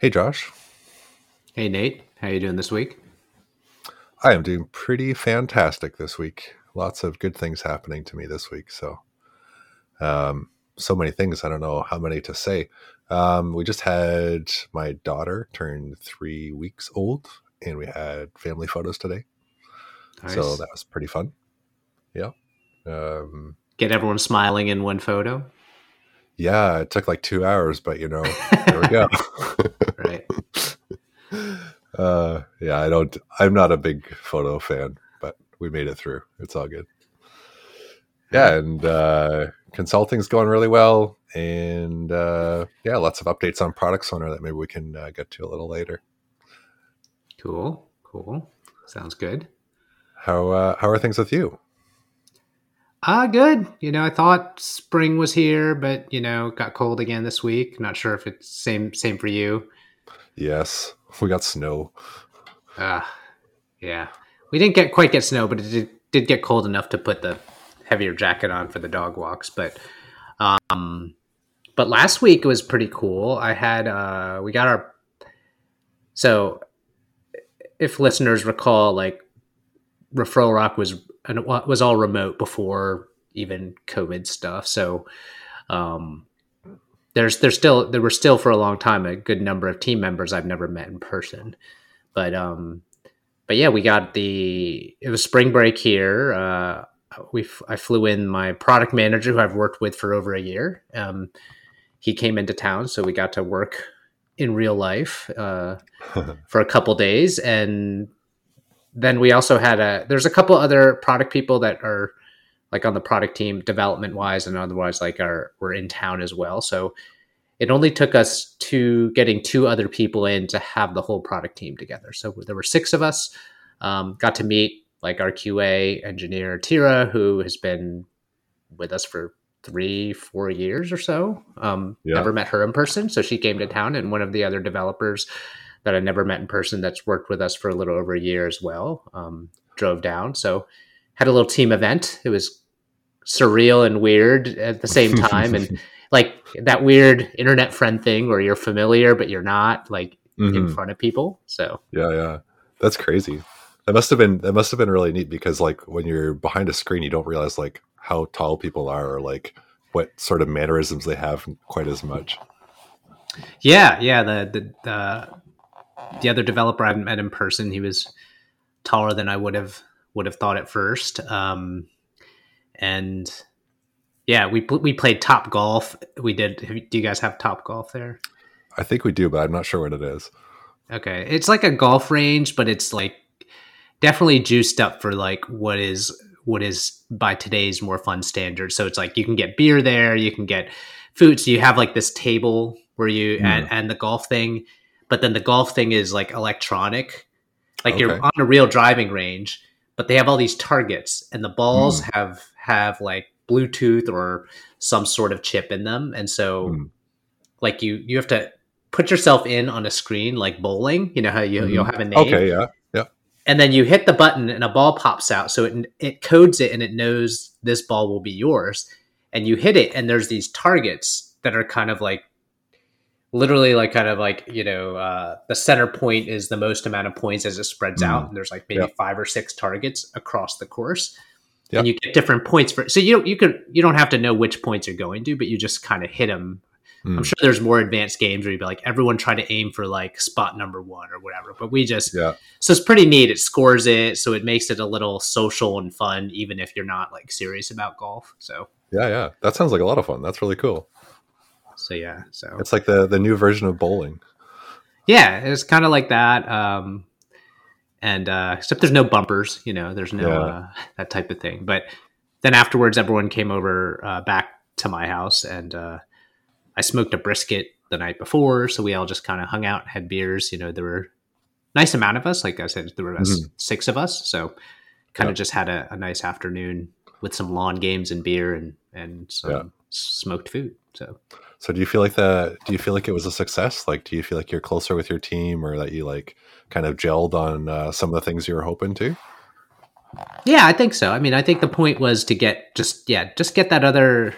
Hey, Josh. Hey, Nate. How you doing this week? I am doing pretty fantastic this week. Lots of good things happening to me this week. So, um, so many things. I don't know how many to say. Um, we just had my daughter turn three weeks old, and we had family photos today. Nice. So that was pretty fun. Yeah. Um, Get everyone smiling in one photo. yeah, it took like two hours, but you know, there we go. Uh, yeah, I don't. I'm not a big photo fan, but we made it through. It's all good. Yeah, and uh, consulting's going really well, and uh, yeah, lots of updates on Product Sonar that maybe we can uh, get to a little later. Cool. Cool. Sounds good. How uh, how are things with you? Uh good. You know, I thought spring was here, but you know, got cold again this week. Not sure if it's same same for you. Yes, we got snow. Uh yeah. We didn't get quite get snow, but it did, did get cold enough to put the heavier jacket on for the dog walks. But um but last week was pretty cool. I had uh we got our so if listeners recall, like Referral Rock was and was all remote before even COVID stuff. So um, there's there's still there were still for a long time a good number of team members I've never met in person, but um, but yeah, we got the it was spring break here. Uh, we I flew in my product manager who I've worked with for over a year. Um, he came into town, so we got to work in real life uh, for a couple days, and then we also had a there's a couple other product people that are like on the product team development wise and otherwise like are were in town as well so it only took us to getting two other people in to have the whole product team together so there were six of us um, got to meet like our qa engineer tira who has been with us for three four years or so um, Yeah. never met her in person so she came to town and one of the other developers that I never met in person that's worked with us for a little over a year as well. Um, drove down, so had a little team event. It was surreal and weird at the same time, and like that weird internet friend thing where you're familiar but you're not like in Mhm. front of people. So Yeah, yeah, that's crazy. That must have been that must have been really neat because like when you're behind a screen, you don't realize like how tall people are or like what sort of mannerisms they have quite as much. yeah, yeah. The the the, the other developer I met in person, he was taller than I would have would have thought at first. Um, and yeah, we we played Topgolf. We did. Do you guys have Topgolf there? I think we do, but I'm not sure what it is. Okay, it's like a golf range, but it's like definitely juiced up for like what is what is by today's more fun standards. So it's like you can get beer there, you can get food. So you have like this table where you Mm. and, and the golf thing, but then the golf thing is like electronic, like you're on a real driving range, but they have all these targets, and the balls have have like Bluetooth or some sort of chip in them, and so Mm. like you you have to put yourself in on a screen like bowling. You know how you Mhm. you'll have a name, Okay, yeah, yeah. and then you hit the button and a ball pops out. So it it codes it and it knows this ball will be yours, and you hit it, and there's these targets that are kind of like literally like kind of like you know uh, the center point is the most amount of points as it spreads Mm. out and there's like maybe five or six targets across the course and you get different points for so you you could you don't have to know which points you're going to but you just kind of hit them i'm Mm. sure there's more advanced games where you'd be like everyone try to aim for like spot number one or whatever but we just Yeah. so it's pretty neat it scores it so it makes it a little social and fun even if you're not like serious about golf so Yeah, yeah. That sounds like a lot of fun. That's really cool. So yeah so It's like the the new version of bowling. yeah it's kind of like that um and uh except there's no bumpers you know there's no Yeah. uh, that type of thing but then afterwards everyone came over uh, back to my house and uh i smoked a brisket the night before so we all just kind of hung out had beers you know there were nice amount of us like i said there were us six of us so kind Yeah. of just had a, a nice afternoon with some lawn games and beer and and some Yeah. smoked food so So do you feel like that do you feel like it was a success? Like do you feel like you're closer with your team or that you like kind of gelled on uh, some of the things you were hoping to? Yeah, I think so. I mean, I think the point was to get just yeah, just get that other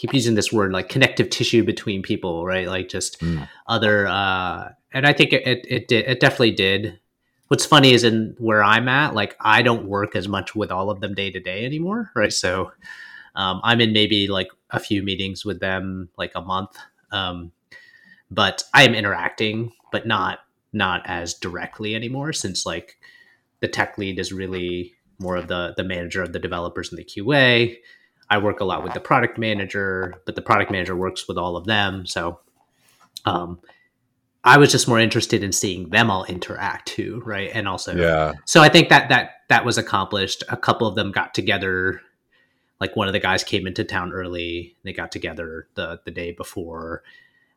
keep using this word like connective tissue between people, right? Like just mm. other, uh, and I think it, it, it did, it definitely did. What's funny is in where I'm at, like I don't work as much with all of them day to day anymore, right? So um, I'm in maybe like a few meetings with them like a month, um, but I am interacting, but not not as directly anymore since like the tech lead is really more of the the manager of the developers and the QA. I work a lot with the product manager, but the product manager works with all of them. So um, I was just more interested in seeing them all interact too, right? And also, yeah. So I think that that that was accomplished. A couple of them got together. Like one of the guys came into town early. They got together the the day before,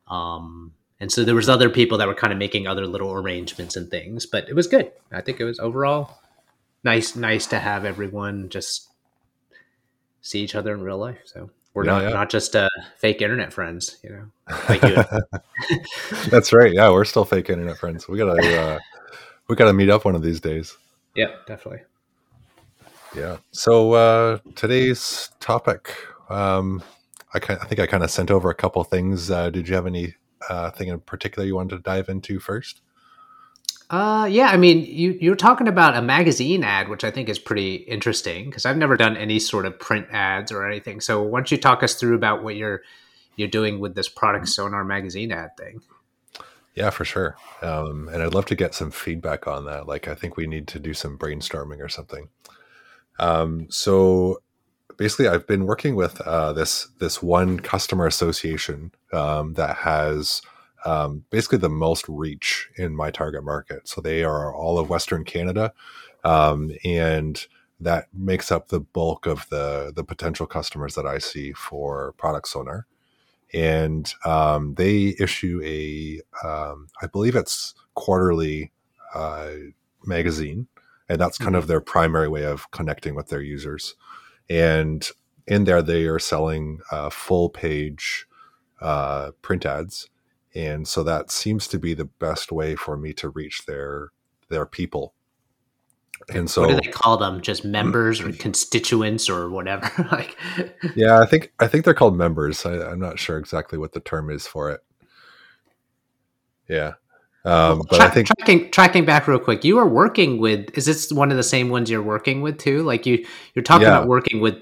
um, and so there was other people that were kind of making other little arrangements and things. But it was good. I think it was overall nice. Nice to have everyone just see each other in real life. So we're yeah, not yeah. not just uh, fake internet friends, you know. Like you. That's right. Yeah, we're still fake internet friends. We gotta uh, we gotta meet up one of these days. Yeah, definitely. Yeah. So uh, today's topic, um, I, I think I kind of sent over a couple things. Uh, did you have any uh, thing in particular you wanted to dive into first? Uh, yeah, I mean, you you're talking about a magazine ad, which I think is pretty interesting because I've never done any sort of print ads or anything. So why don't you talk us through about what you're you're doing with this product sonar magazine ad thing? Yeah, for sure. Um, and I'd love to get some feedback on that. Like, I think we need to do some brainstorming or something. Um, so basically, I've been working with uh, this this one customer association um, that has um, basically the most reach in my target market. So they are all of Western Canada, um, and that makes up the bulk of the the potential customers that I see for Product Sonar. And um, they issue a, um, I believe it's quarterly uh, magazine, and that's kind of mm-hmm. their primary way of connecting with their users. And in there, they are selling uh, full page uh, print ads. And so that seems to be the best way for me to reach their their people. And so what do they call them? Just members or constituents or whatever? Like yeah i think i think they're called members. I, am not sure exactly what the term is for it. Yeah um, but tra- I think tracking tracking back real quick, you are working with. Is this one of the same ones you're working with too? Like you, you're talking yeah. about working with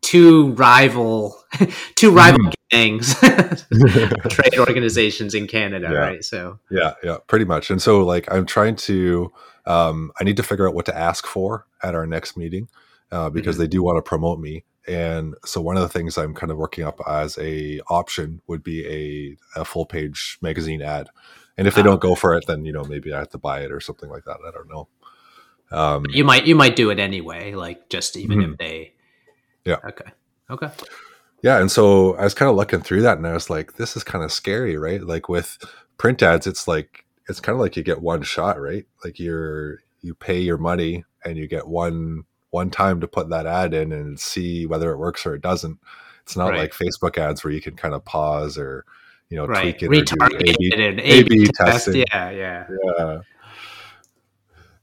two rival two rival mm. gangs trade organizations in canada yeah. right so yeah yeah pretty much and so like i'm trying to um, i need to figure out what to ask for at our next meeting uh, because mm-hmm. they do want to promote me and so one of the things i'm kind of working up as a option would be a, a full page magazine ad and if they don't go for it then you know maybe i have to buy it or something like that i don't know um, you might you might do it anyway like just even mm-hmm. if they yeah. Okay. Okay. Yeah, and so I was kind of looking through that, and I was like, "This is kind of scary, right?" Like with print ads, it's like it's kind of like you get one shot, right? Like you're you pay your money and you get one one time to put that ad in and see whether it works or it doesn't. It's not right. like Facebook ads where you can kind of pause or you know right. tweak it Retarget or do A-B, testing. Yeah, yeah, yeah.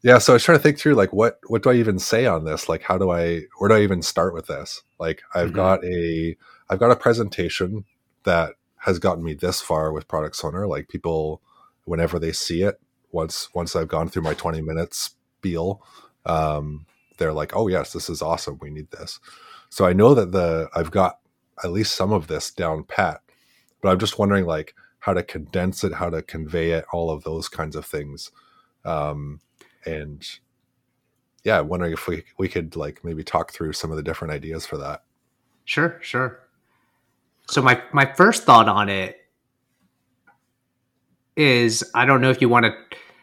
Yeah so i was trying to think through like what what do i even say on this? Like how do i where do i even start with this? Like i've mm-hmm. got a i've got a presentation that has gotten me this far with product sonar like people whenever they see it once once i've gone through my 20 minutes spiel um, they're like oh yes this is awesome. We need this. So i know that the i've got at least some of this down pat but i'm just wondering like how to condense it how to convey it all of those kinds of things um, and yeah, I'm wondering if we we could like maybe talk through some of the different ideas for that. Sure, sure. So my my first thought on it is I don't know if you want to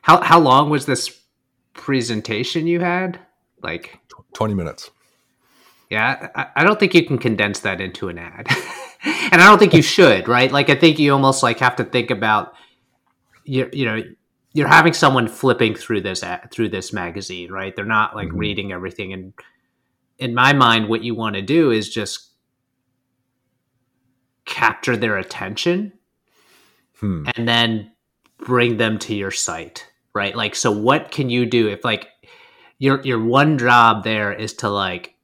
how how long was this presentation you had? Like 20 minutes. Yeah, I, I don't think you can condense that into an ad. and I don't think you should, right? Like I think you almost like have to think about you you know you're having someone flipping through this through this magazine, right? They're not like mm-hmm. reading everything. And in my mind, what you want to do is just capture their attention hmm. and then bring them to your site, right? Like, so what can you do if like your your one job there is to like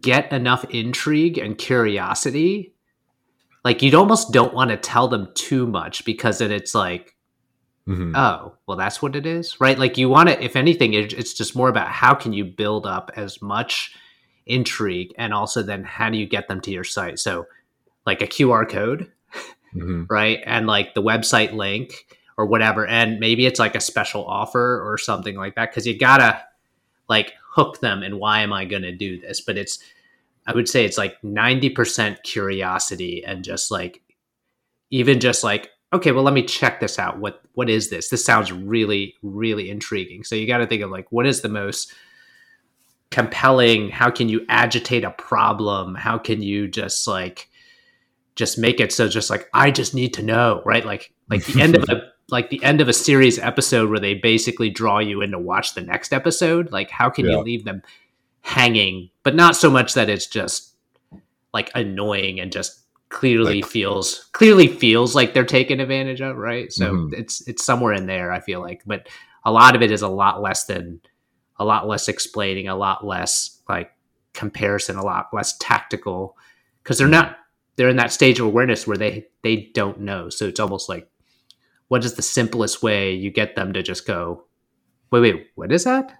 get enough intrigue and curiosity like you almost don't want to tell them too much because then it's like Mhm. oh well that's what it is right like you want to if anything it, it's just more about how can you build up as much intrigue and also then how do you get them to your site so like a qr code Mhm. right and like the website link or whatever and maybe it's like a special offer or something like that because you gotta like hook them and why am i going to do this but it's i would say it's like 90% curiosity and just like even just like okay well let me check this out. What what is this? This sounds really really intriguing. So you got to think of like what is the most compelling? How can you agitate a problem? How can you just like just make it so just like i just need to know right? Like like the end of a like the end of a series episode where they basically draw you in to watch the next episode like how can Yeah. you leave them hanging but not so much that it's just like annoying and just clearly Like- feels clearly feels like they're taken advantage of right? So Mhm. it's it's somewhere in there i feel like but a lot of it is a lot less than a lot less explaining a lot less like comparison a lot less tactical because they're not they're in that stage of awareness where they they don't know. So it's almost like what is the simplest way you get them to just go wait wait what is that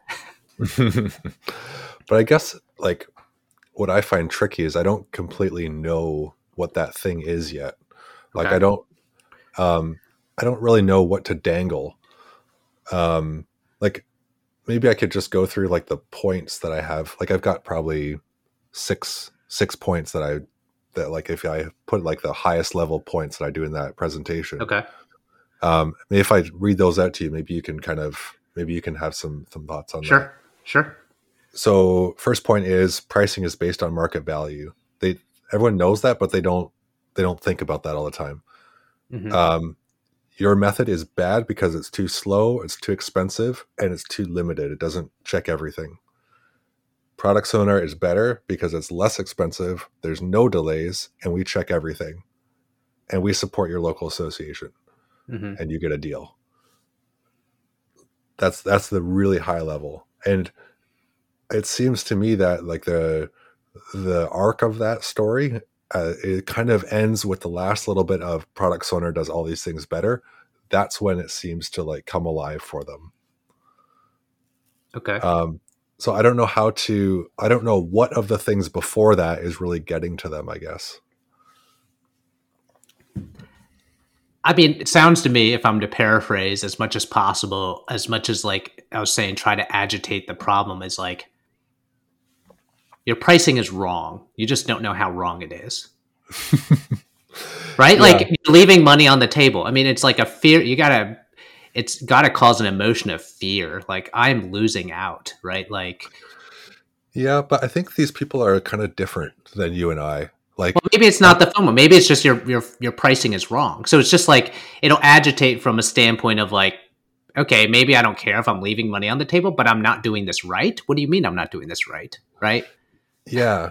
but I guess like what I find tricky is I don't completely know what that thing is yet. Like Okay. I don't um I don't really know what to dangle. Um like maybe I could just go through like the points that I have. Like I've got probably six six points that I that like if I put like the highest level points that I do in that presentation. okay Um if I read those out to you, maybe you can kind of maybe you can have some some thoughts on that. sure sure So first point is pricing is based on market value. They everyone knows that, but they don't they don't think about that all the time. Mhm. Um, your method is bad because it's too slow, it's too expensive, and it's too limited. It doesn't check everything. Product Sonar is better because it's less expensive. There's no delays, and we check everything, and we support your local association Mhm. and you get a deal. That's that's the really high level. And it seems to me that like the the arc of that story uh, it kind of ends with the last little bit of Product Sonar does all these things better. That's when it seems to like come alive for them. okay Um, so I don't know how to. I don't know what of the things before that is really getting to them. I guess. I mean, it sounds to me, if I'm to paraphrase as much as possible, as much as like I was saying, try to agitate the problem is like your pricing is wrong. You just don't know how wrong it is. right? Yeah. Like you're leaving money on the table. I mean, it's like a fear. You gotta, it's gotta cause an emotion of fear. Like I'm losing out, right? Like, Yeah, but I think these people are kind of different than you and I. Like, well, maybe it's not the FOMO. Maybe it's just your your your pricing is wrong. So it's just like it'll agitate from a standpoint of like, okay, maybe I don't care if I'm leaving money on the table, but I'm not doing this right. What do you mean I'm not doing this right? Right? Yeah,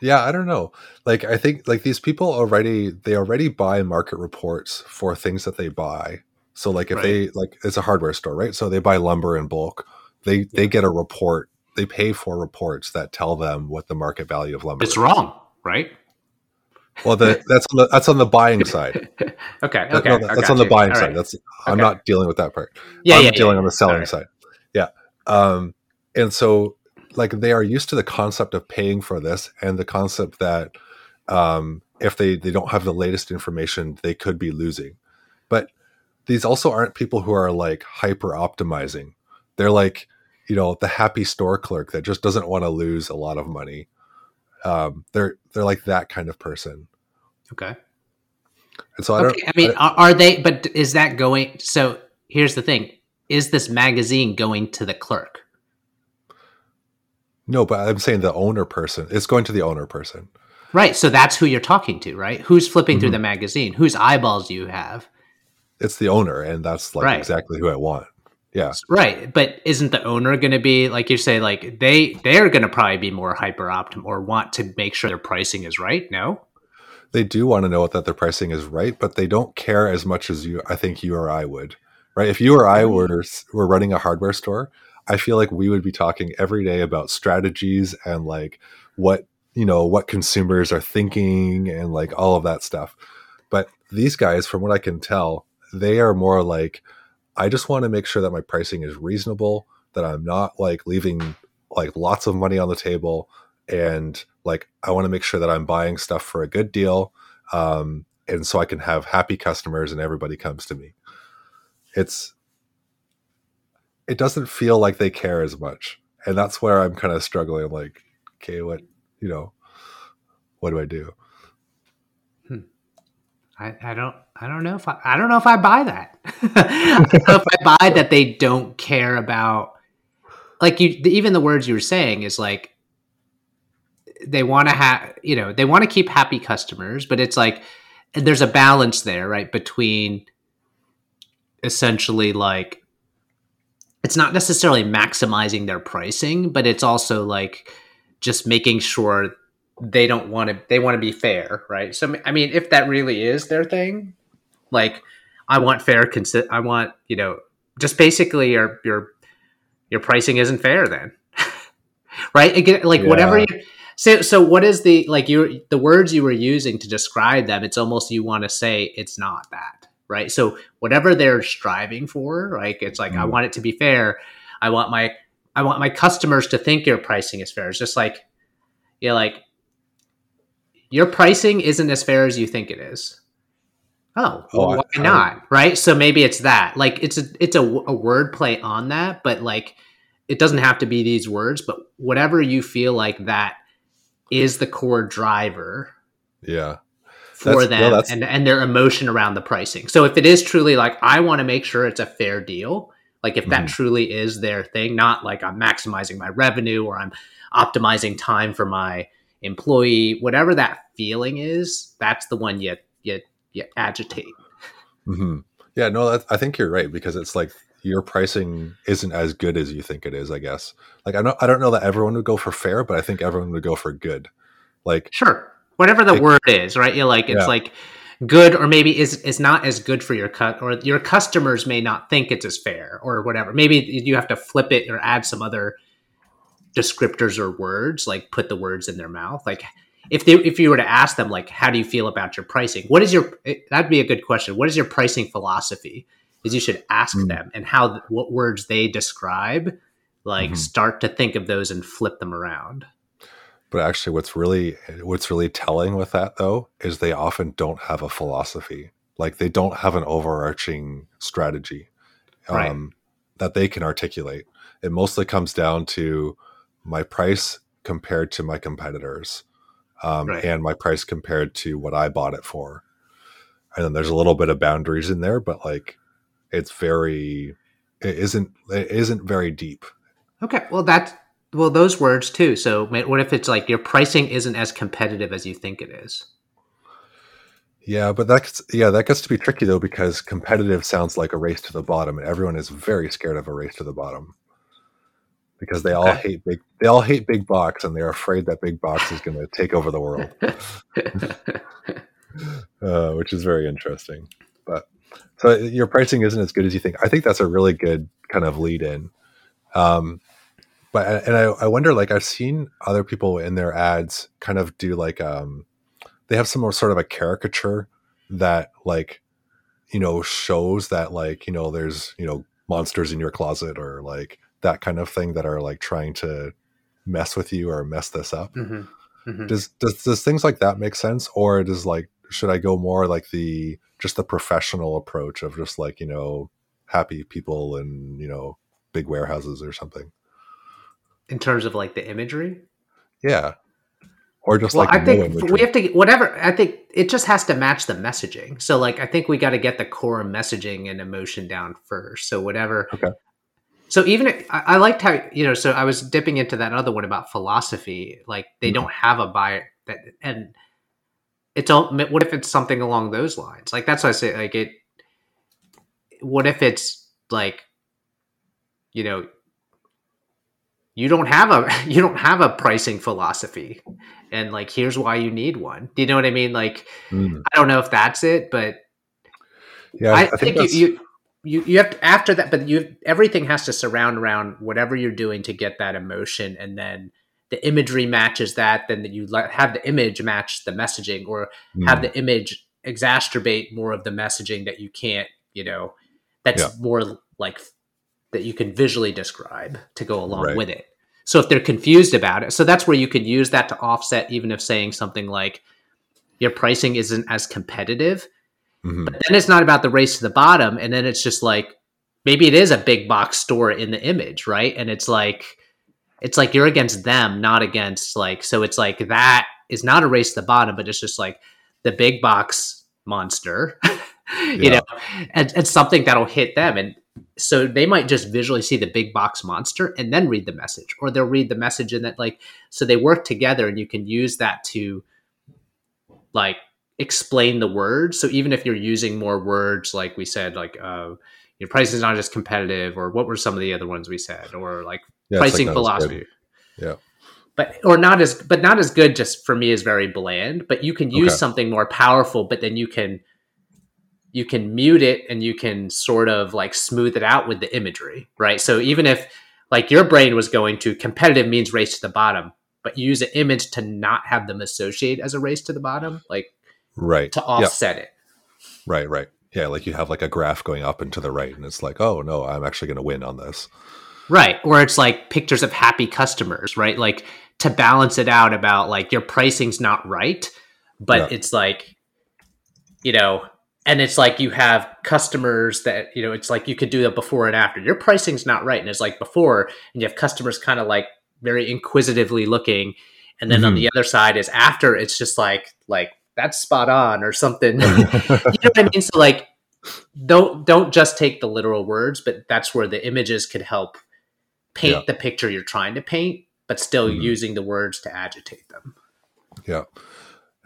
yeah, I don't know. Like, I think like these people already they already buy market reports for things that they buy. So like if Right. they like it's a hardware store, right? So they buy lumber in bulk. They they get a report. They pay for reports that tell them what the market value of lumber. It's is. wrong, right? Well, the, that's on the, that's on the buying side. Okay, That- okay, no, that's got on the you. buying All side. right. That's I'm not dealing with that part. yeah, I'm yeah, dealing yeah, on the selling Alright. side. Yeah. Um, and so like they are used to the concept of paying for this and the concept that um, if they, they don't have the latest information, they could be losing. But these also aren't people who are like hyper optimizing. They're like, you know, the happy store clerk that just doesn't want to lose a lot of money. Um, they're they're like that kind of person. Okay. And so I don't okay. I mean, are, are they? But is that going? So here's the thing: is this magazine going to the clerk? No, but I'm saying the owner person. It's going to the owner person. Right. So that's who you're talking to, right? Who's flipping through Mhm. the magazine? Whose eyeballs do you have? It's the owner, and that's like Right. exactly who I want. Yeah. Right. But isn't the owner going to be like you say? Like they they're going to probably be more hyper optim or want to make sure their pricing is right. No. They do want to know that their pricing is right, but they don't care as much as you. I think you or I would, right? If you or I Mm-hmm. were were running a hardware store, I feel like we would be talking every day about strategies and like what you know what consumers are thinking and like all of that stuff. But these guys from what i can tell they are more like i just want to make sure that my pricing is reasonable that i'm not like leaving like lots of money on the table and like i want to make sure that i'm buying stuff for a good deal um, and so i can have happy customers and everybody comes to me. It's it doesn't feel like they care as much and that's where i'm kind of struggling I'm like okay what you know what do i do hmm. I, I don't I don't know if I, I don't know if I buy that. I don't know if I buy that they don't care about like you even the words you were saying is like they want to have you know they want to keep happy customers but it's like there's a balance there right between essentially like it's not necessarily maximizing their pricing but it's also like just making sure they don't want to they want to be fair right? So i mean if that really is their thing like i want fair consi- i want you know just basically your your your pricing isn't fair then right? Again like Yeah. whatever you so so what is the like you the words you were using to describe them it's almost you want to say it's not that right? So whatever they're striving for like it's like i Mm. want it to be fair. I want my i want my customers to think your pricing is fair. It's just like you're like your pricing isn't as fair as you think it is. Oh Oh, well, I- why I- not right? So maybe it's that. Like it's a it's a, a word play on that but like it doesn't have to be these words but whatever you feel like that is the core driver yeah for That's- them that's- and, and their emotion around the pricing. So if it is truly like I want to make sure it's a fair deal, like if that Mhm. truly is their thing, not like I'm maximizing my revenue or I'm optimizing time for my employee, whatever that feeling is, that's the one you you, you agitate. hmm Yeah, no, that, I think you're right because it's like your pricing isn't as good as you think it is. I guess. Like I don't, I don't know that everyone would go for fair, but I think everyone would go for good. Like, Sure. Whatever the Like- word is, right? You're like it's Yeah. like good or maybe is is not as good for your cut or your customers may not think it's as fair or whatever. Maybe you have to flip it or add some other descriptors or words, like put the words in their mouth. Like if they if you were to ask them like how do you feel about your pricing? What is your eh, that'd be a good question. What is your pricing philosophy? Is you should ask Mm. them and how what words they describe like Mhm. start to think of those and flip them around. But actually, what's really what's really telling with that though is they often don't have a philosophy. Like they don't have an overarching strategy um, Right. that they can articulate. It mostly comes down to my price compared to my competitors, um, Right. and my price compared to what I bought it for. And then there's a little bit of boundaries in there, but like it's very, it isn't, it isn't very deep. Okay, well that's well those words too. So what if it's like your pricing isn't as competitive as you think it is? Yeah, but that's yeah, that gets to be tricky though because competitive sounds like a race to the bottom, and everyone is very scared of a race to the bottom because they all Okay. hate big. They all hate big box, and they're afraid that big box is going to take over the world, uh, which is very interesting. But so your pricing isn't as good as you think. I think that's a really good kind of lead in. Um, but and I, I wonder, like I've seen other people in their ads kind of do like um, they have some sort of a caricature that like you know shows that like you know there's you know monsters in your closet or like that kind of thing that are like trying to mess with you or mess this up. Mhm, mhm. does does does things like that make sense? Or does like should i go more like the just the professional approach of just like you know happy people and you know big warehouses or something In terms of like the imagery, yeah or just well, like I think imagery. we have to whatever. I think it just has to match the messaging. So like I think we got to get the core messaging and emotion down first. So whatever. Okay. So even if, I, I liked how you know. So I was dipping into that other one about philosophy. Like they Mhm. don't have a buyer that and it's all. What if it's something along those lines? Like that's why I say like it. What if it's like, you know, you don't have a you don't have a pricing philosophy and like here's why you need one do you know what i mean like Mm. i don't know if that's it but yeah i, I, think, think, you, you you you have to, after that but you everything has to surround around whatever you're doing to get that emotion and then the imagery matches that, then you have the image match the messaging, or mm. have the image exacerbate more of the messaging that you can't, you know, that's yeah. more like that you can visually describe to go along right. with it. So if they're confused about it, so that's where you could use that to offset, even if saying something like your pricing isn't as competitive. Mm-hmm. But then it's not about the race to the bottom. And then it's just like, maybe it is a big box store in the image, right? And it's like, it's like you're against them, not against like, so it's like that is not a race to the bottom, but it's just like the big box monster, you yeah. know, and, and something that'll hit them. And so they might just visually see the big box monster and then read the message, or they'll read the message and that like, so they work together and you can use that to like explain the words. So even if you're using more words, like we said, like, uh, your price is not just competitive, or what were some of the other ones we said, or like yeah, pricing like philosophy. Yeah. But or not as but not as good just for me is very bland, but you can use okay. something more powerful, but then you can you can mute it and you can sort of like smooth it out with the imagery, right? So even if like your brain was going to competitive means race to the bottom, but you use an image to not have them associate as a race to the bottom, like right to offset yep. it. Right, right. Yeah, like you have like a graph going up and to the right, and it's like, oh no, I'm actually going to win on this. Right. Or it's like pictures of happy customers, right? Like to balance it out about like your pricing's not right, but yeah. it's like, you know, and it's like you have customers that, you know, it's like you could do that before and after. Your pricing's not right. And it's like before, and you have customers kind of like very inquisitively looking. And then mm-hmm. on the other side is after, it's just like, like, that's spot on or something. you know what I mean? So like don't don't just take the literal words, but that's where the images could help paint yeah. the picture you're trying to paint, but still mm-hmm. using the words to agitate them. Yeah.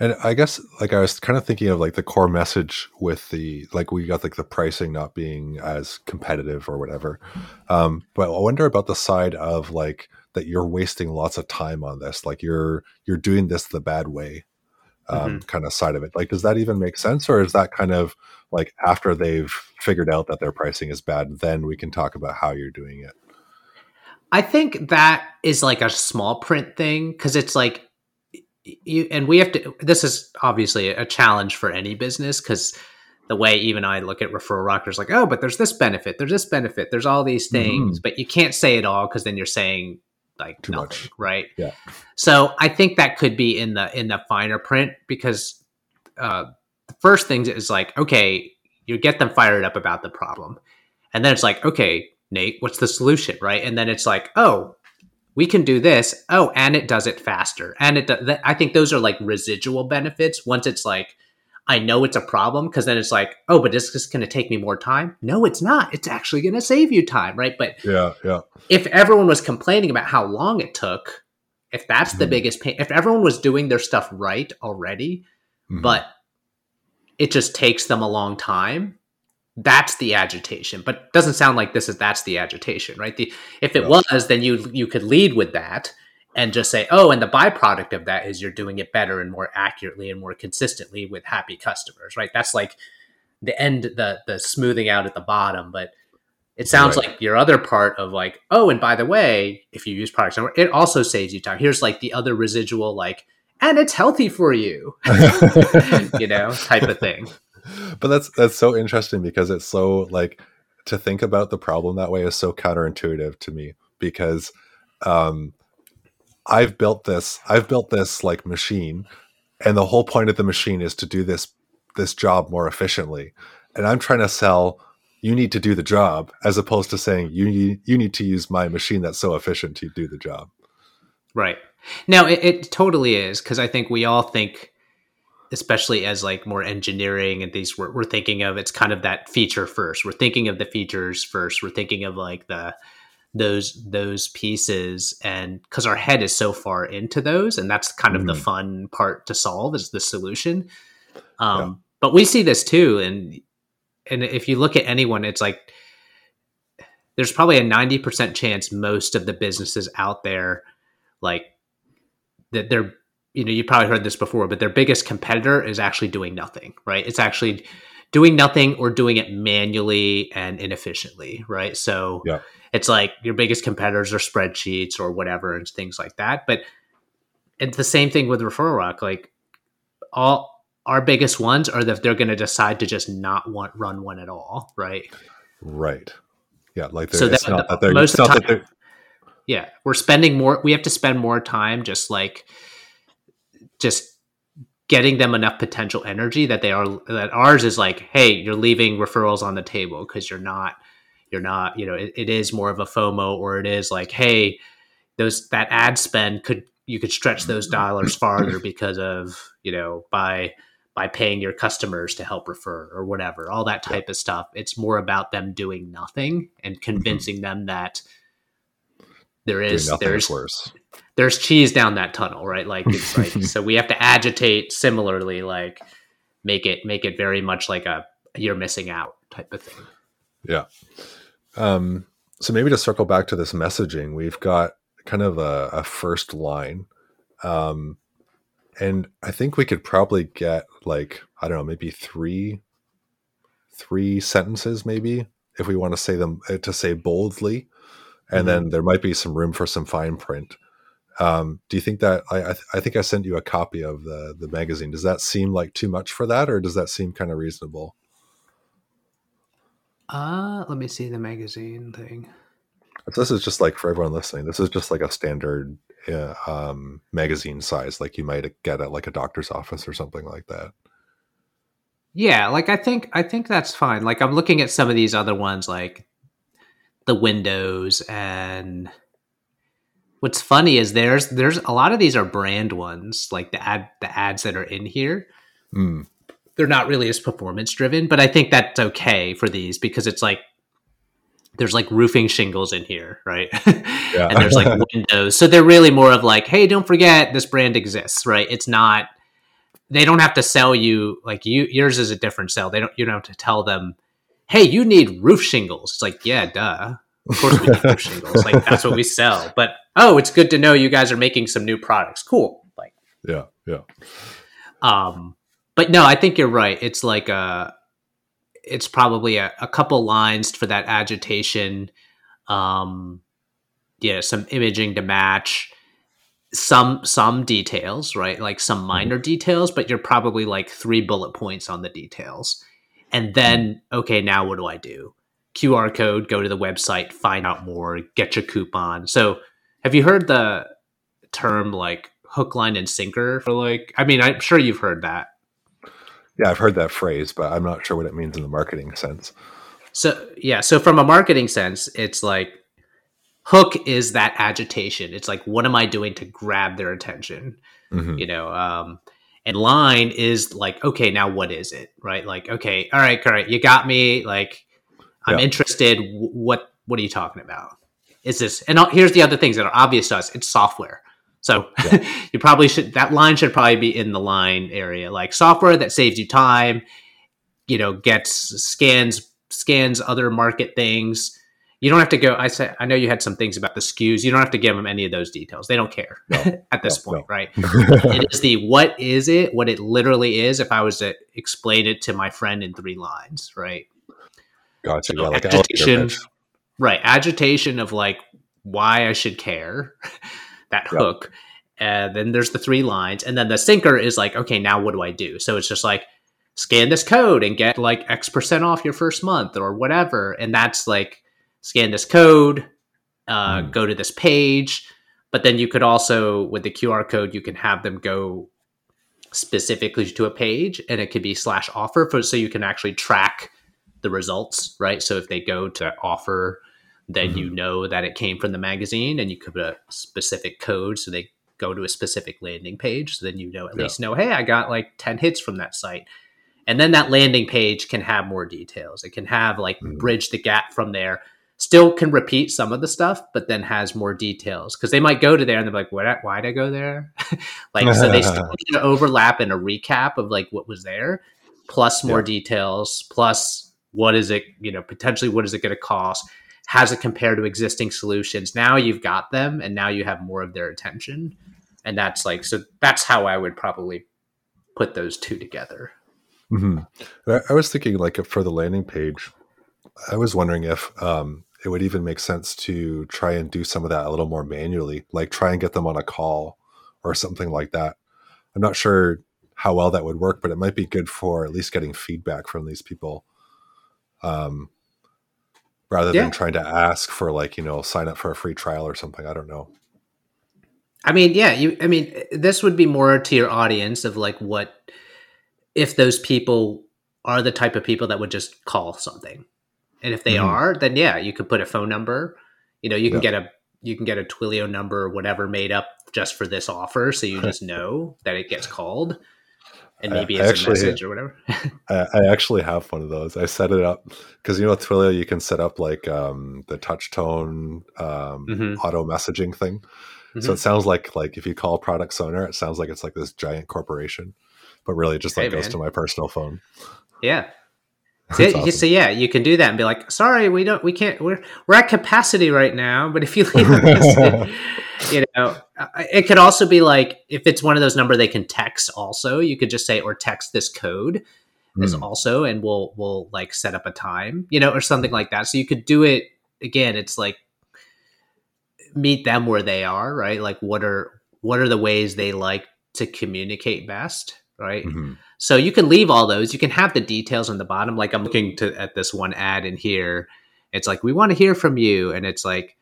And I guess like I was kind of thinking of like the core message with the like we got like the pricing not being as competitive or whatever. Um, but I wonder about the side of like that you're wasting lots of time on this. Like you're you're doing this the bad way um, mm-hmm. kind of side of it. Like, does that even make sense, or is that kind of like after they've figured out that their pricing is bad, then we can talk about how you're doing it? I think that is like a small print thing because it's like you and we have to. This is obviously a challenge for any business because the way even I look at referral rockers, like, oh, but there's this benefit, there's this benefit, there's all these things, mm-hmm. but you can't say it all because then you're saying like Too nothing, much. right? Yeah. So I think that could be in the in the finer print because uh, the first thing is like, okay, you get them fired up about the problem, and then it's like, okay, Nate, what's the solution, right? And then it's like, oh, we can do this. Oh, and it does it faster, and it. Does, I think those are like residual benefits. Once it's like, I know it's a problem because then it's like, oh, but this is this going to take me more time? No, it's not. It's actually going to save you time, right? But yeah, yeah. If everyone was complaining about how long it took, if that's mm-hmm. the biggest pain, if everyone was doing their stuff right already, mm-hmm. but it just takes them a long time, that's the agitation. But doesn't sound like this is that's the agitation, right? The if it yeah. was, then you you could lead with that and just say, oh, and the byproduct of that is you're doing it better and more accurately and more consistently with happy customers, right? That's like the end, the the smoothing out at the bottom. But it sounds right. like your other part of like, oh, and by the way, if you use products, it also saves you time. Here's like the other residual, like, and it's healthy for you, you know, type of thing. But that's that's so interesting because it's so like to think about the problem that way is so counterintuitive to me because um I've built this, I've built this like machine, and the whole point of the machine is to do this this job more efficiently. And I'm trying to sell you need to do the job as opposed to saying you need, you need to use my machine that's so efficient to do the job. Right. Now it, it totally is because I think we all think especially as like more engineering and these we're, we're thinking of it's kind of that feature first we're thinking of the features first we're thinking of like the those those pieces and because our head is so far into those and that's kind of mm-hmm. the fun part to solve is the solution um, yeah. but we see this too and and if you look at anyone it's like there's probably a 90% chance most of the businesses out there like that they're you know you probably heard this before but their biggest competitor is actually doing nothing right it's actually doing nothing or doing it manually and inefficiently, right? So Yeah. it's like your biggest competitors are spreadsheets or whatever and things like that. But it's the same thing with referral rock. Like all our biggest ones are that they're going to decide to just not want run one at all, right? Right. Yeah. Like So that- not the- that they're, most of the that they're, Yeah, we're spending more. We have to spend more time just like just getting them enough potential energy that they are that ours is like, hey, you're leaving referrals on the table because you're not you're not you know it, it is more of a FOMO or it is like, hey, those that ad spend could you could stretch those dollars farther because of you know by by paying your customers to help refer or whatever all that type of stuff. It's more about them doing nothing and mm-hmm. convincing them that there is there's is worse. There's cheese down that tunnel, right? Like it's like so we have to agitate similarly, like make it make it very much like a you're missing out type of thing. Yeah. Um, so maybe to circle back to this messaging, we've got kind of a, a first line. Um, and I think we could probably get like, I don't know, maybe three, three sentences, maybe if we want to say them uh, to say boldly. And Mhm. then there might be some room for some fine print. Um, do you think that I, I, th- I think I sent you a copy of the, the magazine. Does that seem like too much for that? Or does that seem kind of reasonable? Uh let me see the magazine thing. This is just like for everyone listening. This is just like a standard uh, um, magazine size, like you might get at like a doctor's office or something like that. Yeah, like I think I think that's fine. Like I'm looking at some of these other ones like the windows and what's funny is there's there's a lot of these are brand ones, like the ad the ads that are in here. Mm, they're not really as performance driven, but I think that's okay for these because it's like there's like roofing shingles in here, right? Yeah. and there's like windows. So they're really more of like, hey, don't forget this brand exists, right? It's not they don't have to sell you like you yours is a different sell. They don't you don't have to tell them, hey, you need roof shingles. It's like, yeah, duh. Of course we need roof shingles. Like that's what we sell. But oh, it's good to know you guys are making some new products. Cool. Like yeah, yeah, um, but no, I think you're right. It's like a, it's probably a, a couple lines for that agitation. Um, yeah, some imaging to match some some details, right? Like some minor details, but you're probably like three bullet points on the details, and then okay, now what do I do? QR code, go to the website, find out more, get your coupon. So, have you heard the term like hook, line, and sinker for like? I mean, I'm sure you've heard that. yeah. I've heard that phrase, but I'm not sure what it means in the marketing sense. So yeah, so from a marketing sense, it's like hook is that agitation. It's like what am I doing to grab their attention? Mhm. You know, um and line is like okay, now what is it? Right? Like okay, all right, all right, you got me. Like I'm Yeah. interested. W- What what are you talking about? Is this and here's the other things that are obvious to us. It's software. So you probably should that line should probably be in the line area, like software that saves you time. You know, gets scans scans other market things. You don't have to go. I said I know you had some things about the SKUs. You don't have to give them any of those details. They don't care No. at this No, point, no. right? it is the what is it? What it literally is. If I was to explain it to my friend in three lines, right? Gotcha. So Yeah, like an elevator agitation, pitch. Right? Agitation of like why I should care, that Yeah. hook. And then there's the three lines, and then the sinker is like, okay, now what do I do? So it's just like scan this code and get like X percent off your first month or whatever, and that's like scan this code, uh, Mm. go to this page. But then you could also with the QR code, you can have them go specifically to a page, and it could be slash offer for so you can actually track the results, right? So if they go to offer, then Mhm. you know that it came from the magazine, and you could put a specific code so they go to a specific landing page. So then you know at Yeah. least know, hey, I got like ten hits from that site, and then that landing page can have more details. It can have like Mhm. bridge the gap from there. Still can repeat some of the stuff, but then has more details because they might go to there and they're like, "What? Why'd I go there?" like, so they still need to overlap in a recap of like what was there, plus more Yeah. details, plus what is it? You know, potentially what is it going to cost? Has it compared to existing solutions? Now you've got them, and now you have more of their attention, and that's like so. That's how I would probably put those two together. hmm I, I was thinking, like, for the landing page, I was wondering if um, it would even make sense to try and do some of that a little more manually, like try and get them on a call or something like that. I'm not sure how well that would work, but it might be good for at least getting feedback from these people. Um, rather Yeah. than trying to ask for like, you know, sign up for a free trial or something. I don't know. I mean, yeah, you. I mean, this would be more to your audience of like what if those people are the type of people that would just call something, and if they Mhm. are, then yeah, you could put a phone number. You know, you can Yeah. get a you can get a Twilio number or whatever made up just for this offer, so you just know that it gets called, and maybe I it's a message or whatever. I, I actually have one of those. I set it up because you know Twilio you can set up like um, the touch tone um, Mhm. auto messaging thing. So Mhm. it sounds like like if you call Product Sonar, it sounds like it's like this giant corporation, but really it just like Hey, goes man. to my personal phone. yeah. So, awesome. so yeah, you can do that and be like, "Sorry, we don't, we can't, we're we're at capacity right now." But if you leave a message, you know, it could also be like if it's one of those number they can text. Also, you could just say or text this code as Mm. also, and we'll we'll like set up a time, you know, or something like that. So you could do it again. It's like meet them where they are, right? Like what are what are the ways they like to communicate best, right? Mhm. So you can leave all those. You can have the details on the bottom. Like I'm looking to at this one ad in here. It's like we want to hear from you, and it's like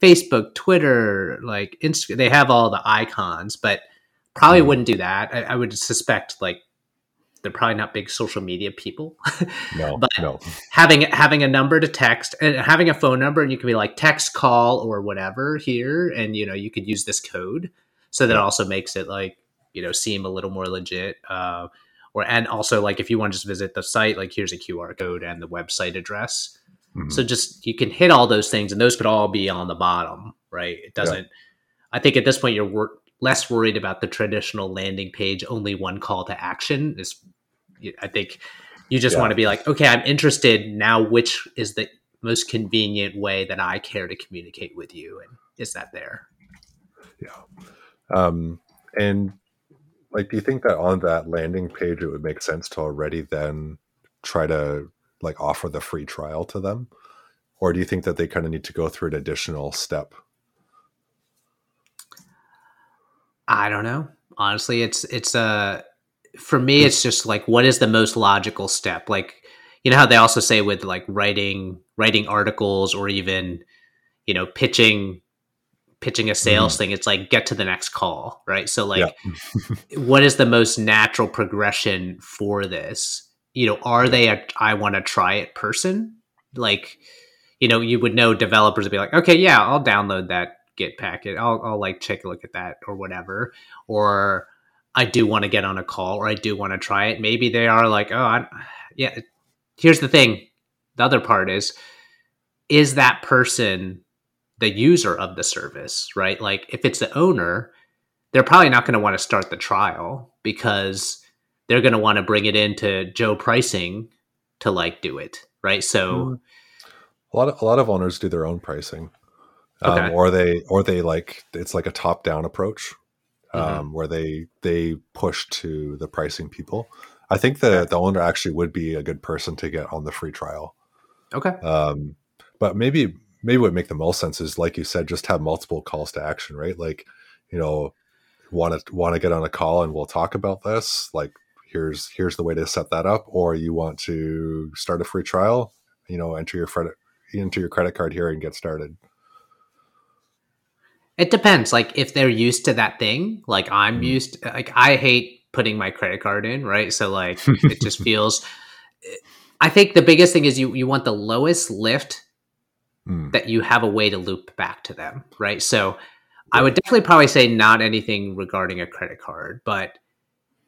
Facebook, Twitter, like Instagram. They have all the icons, but probably Mhm. wouldn't do that. I, I would suspect like they're probably not big social media people. No, But- no. having having a number to text and having a phone number, and you can be like text, call, or whatever here, and you know you could use this code. So that also makes it like you know seem a little more legit. Uh, or and also like if you want to just visit the site, like here's a QR code and the website address. Mhm. So just you can hit all those things, and those could all be on the bottom, right? It doesn't. I think at this point you're wor- less worried about the traditional landing page, only one call to action. Is I think you just Yeah. want to be like, okay, I'm interested now. Which is the most convenient way that I care to communicate with you, and is that there? Yeah. Um, and like, do you think that on that landing page it would make sense to already then try to like offer the free trial to them, or do you think that they kind of need to go through an additional step? I don't know. Honestly, it's it's uh for me it's just like what is the most logical step? Like you know how they also say with like writing writing articles or even you know pitching pitching a sales thing it's like get to the next call, right? So like what is the most natural progression for this? You know, are they a I want to try it person? Like you know, you would know developers would be like, okay, yeah, I'll download that Git packet. I'll, I'll like take a look at that or whatever. Or I do want to get on a call or I do want to try it. Maybe they are like, oh, I, yeah. Here's the thing. The other part is, is that person the user of the service, right? Like if it's the owner, they're probably not going to want to start the trial because they're going to want to bring it into Joe pricing to like do it, right? So a lot of a lot of owners do their own pricing, um, Okay. or they or they like it's like a top down approach, um, Mhm. where they they push to the pricing people. I think the the owner actually would be a good person to get on the free trial. okay, Um, but maybe maybe what would make the most sense is like you said, just have multiple calls to action, right? Like, you know, want to want to get on a call and we'll talk about this. Like, here's here's the way to set that up, or you want to start a free trial. You know, enter your credit enter your credit card here and get started. It depends. Like if they're used to that thing, like I'm Mhm. used. Like I hate putting my credit card in, right? So like it just feels. I think the biggest thing is you you want the lowest lift Mm, that you have a way to loop back to them, right? So I would definitely probably say not anything regarding a credit card, but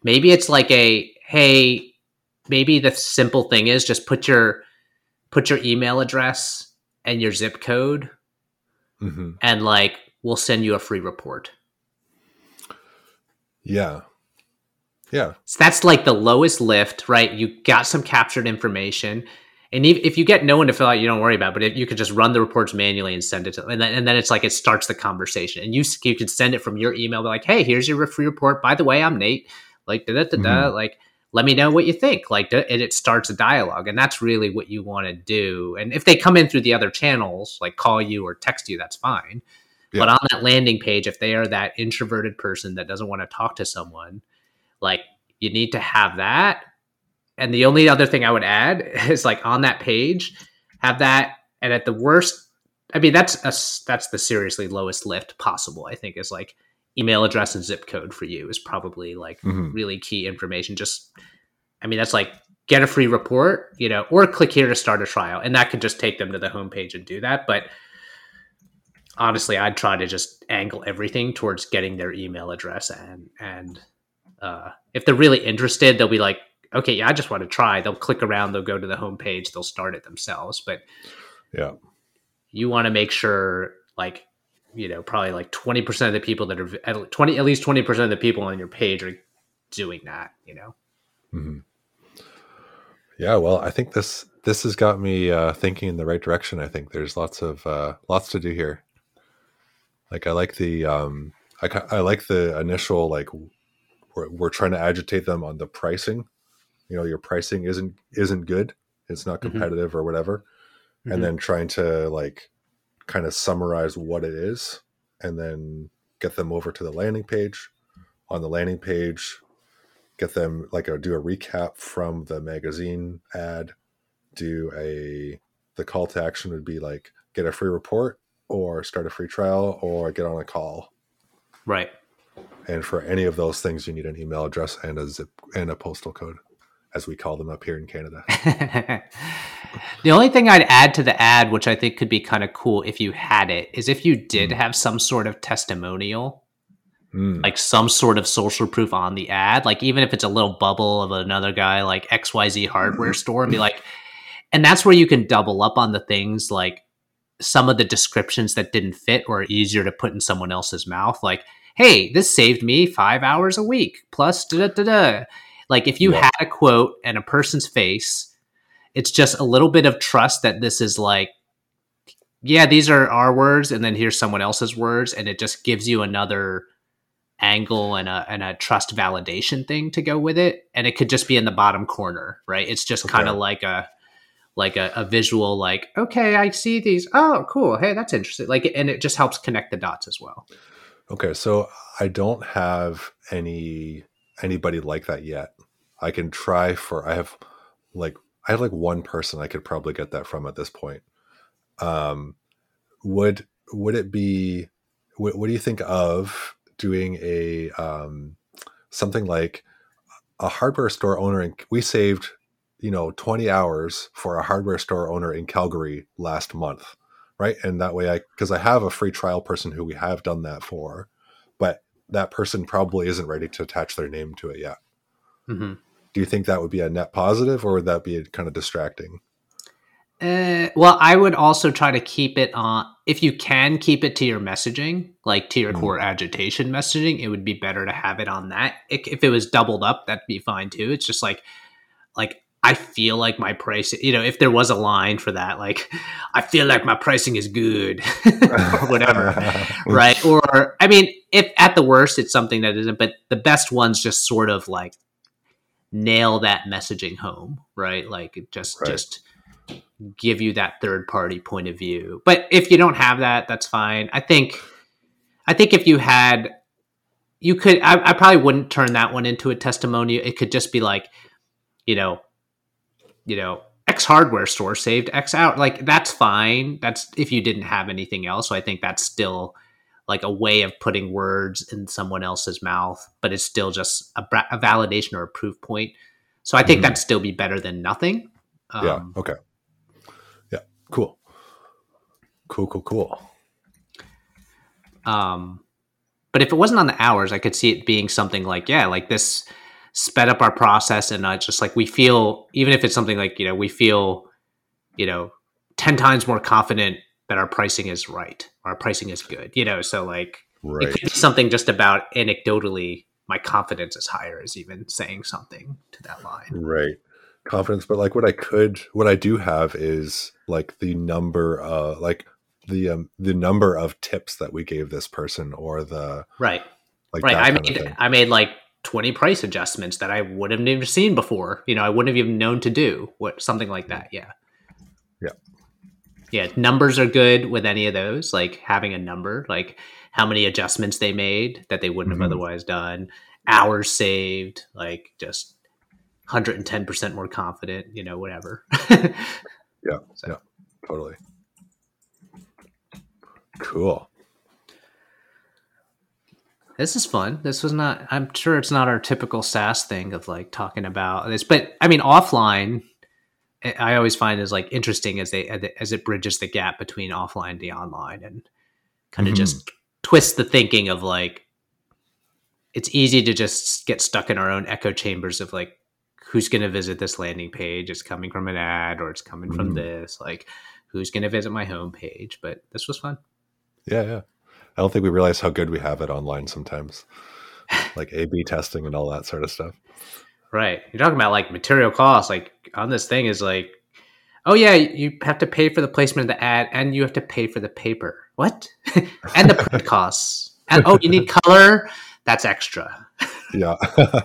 maybe it's like a hey, maybe the simple thing is just put your put your email address and your zip code mhm. and like we'll send you a free report. Yeah, yeah, So that's like the lowest lift, right? You got some captured information. And if, if you get no one to fill out, you don't worry about it. But if you could just run the reports manually and send it to and then, and then it's like it starts the conversation. And you, you can send it from your email, be like, hey, here's your free report. By the way, I'm Nate. Like, da da da da. Mm-hmm. Like, let me know what you think like and it starts a dialogue and that's really what you want to do and if they come in through the other channels like call you or text you that's fine yeah. but on that landing page if they are that introverted person that doesn't want to talk to someone like you need to have that and the only other thing i would add is like on that page have that and at the worst i mean that's a, that's the seriously lowest lift possible i think is like email address and zip code for you is probably like mm-hmm. really key information. Just, I mean, that's like get a free report, you know, or click here to start a trial. And that could just take them to the homepage and do that. But honestly, I'd try to just angle everything towards getting their email address. And, and, uh, if they're really interested, they'll be like, okay, yeah, I just want to try. They'll click around, they'll go to the homepage, they'll start it themselves. But yeah, you want to make sure like you know probably like 20% of the people that are at 20 at least 20% of the people on your page are doing that you know mm-hmm. yeah well i think this this has got me uh, thinking in the right direction i think there's lots of uh, lots to do here like i like the um i, I like the initial like we're, we're trying to agitate them on the pricing you know your pricing isn't isn't good it's not mm-hmm. competitive mm-hmm. or whatever mm-hmm. and then trying to like kind of summarize what it is and then get them over to the landing page. On the landing page, get them like a, do a recap from the magazine ad. Do a the call to action would be like get a free report or start a free trial or get on a call. Right. And for any of those things, you need an email address and a zip and a postal code as we call them up here in Canada. the only thing I'd add to the ad, which I think could be kind of cool if you had it, is if you did mm. have some sort of testimonial, mm. like some sort of social proof on the ad, like even if it's a little bubble of another guy like XYZ hardware store, and be like, and that's where you can double up on the things like some of the descriptions that didn't fit or easier to put in someone else's mouth. Like, hey, this saved me five hours a week plus da da da like if you yeah. had a quote and a person's face, it's just a little bit of trust that this is like, yeah, these are our words, and then here's someone else's words, and it just gives you another angle and a and a trust validation thing to go with it. And it could just be in the bottom corner, right? It's just okay. kind of like a like a, a, visual like okay i see these oh cool hey that's interesting like and it just helps connect the dots as well okay so i don't have any anybody like that yet I can try for I have like I have like one person I could probably get that from at this point. Um, would would it be? What, what do you think of doing a um, something like a hardware store owner? And we saved you know 20 hours for a hardware store owner in Calgary last month, right? And that way, I because I have a free trial person who we have done that for, but that person probably isn't ready to attach their name to it yet. Mm-hmm do you think that would be a net positive or would that be kind of distracting? Uh, well, I would also try to keep it on. If you can keep it to your messaging, like to your mm. core agitation messaging, it would be better to have it on that. If it was doubled up, that'd be fine too. It's just like, like I feel like my price. You know, if there was a line for that, like I feel like my pricing is good, or whatever, right? Or I mean, if at the worst it's something that isn't, but the best ones just sort of like nail that messaging home, right? Like just right. just give you that third party point of view. But if you don't have that, that's fine. I think I think if you had you could I, I probably wouldn't turn that one into a testimonial. It could just be like, you know, you know, X hardware store saved X out. Like that's fine. That's if you didn't have anything else. So I think that's still like a way of putting words in someone else's mouth, but it's still just a, a validation or a proof point. So I think mm-hmm. that'd still be better than nothing. Um, yeah. Okay. Yeah. Cool. Cool. Cool. Cool. Um, but if it wasn't on the hours, I could see it being something like, yeah, like this sped up our process, and uh, just like we feel, even if it's something like you know, we feel, you know, ten times more confident that our pricing is right, our pricing is good. You know, so like right. it could be something just about anecdotally, my confidence is higher is even saying something to that line. Right. Confidence, but like what I could, what I do have is like the number, uh, like the um, the number of tips that we gave this person, or the right, like right. I made I made like 20 price adjustments that I wouldn't have even seen before. You know, I wouldn't have even known to do what something like that. Yeah. Yeah. Yeah. Numbers are good with any of those, like having a number, like how many adjustments they made that they wouldn't Mhm. have otherwise done, hours saved, like just 110% more confident, you know, whatever. Yeah, So- yeah. Totally. Cool. This is fun. This was not. I'm sure it's not our typical SaaS thing of like talking about this, but I mean, offline. I- always find is like interesting as they as it bridges the gap between offline and the online, and kind of Mhm. just twist the thinking of like it's easy to just get stuck in our own echo chambers of like who's going to visit this landing page? It's coming from an ad or it's coming from Mhm. this. Like who's going to visit my homepage? But this was fun. Yeah, yeah. I don't think we realize how good we have it online sometimes, like A/B testing and all that sort of stuff. Right. You're talking about like material costs. Like on this thing is like, oh yeah, you have to pay for the placement of the ad and you have to pay for the paper. What? and the print costs. And oh, you need color. That's extra. Yeah.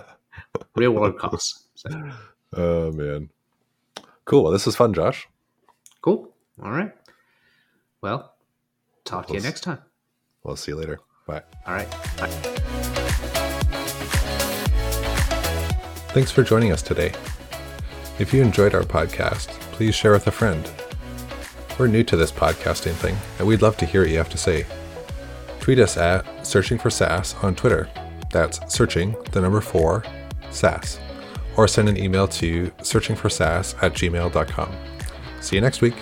Real world costs. So, oh man. Cool. Well, this is fun, Josh. cool. All right. Well, talk to you We'll next time. We'll see you later. Bye. All right. Bye. Thanks for joining us today. If you enjoyed our podcast, please share with a friend. We're new to this podcasting thing, and we'd love to hear what you have to say. Tweet us at Searching for SaaS on Twitter. That's searching, the number four, SaaS. Or send an email to searchingforsaas at gmail.com. See you next week.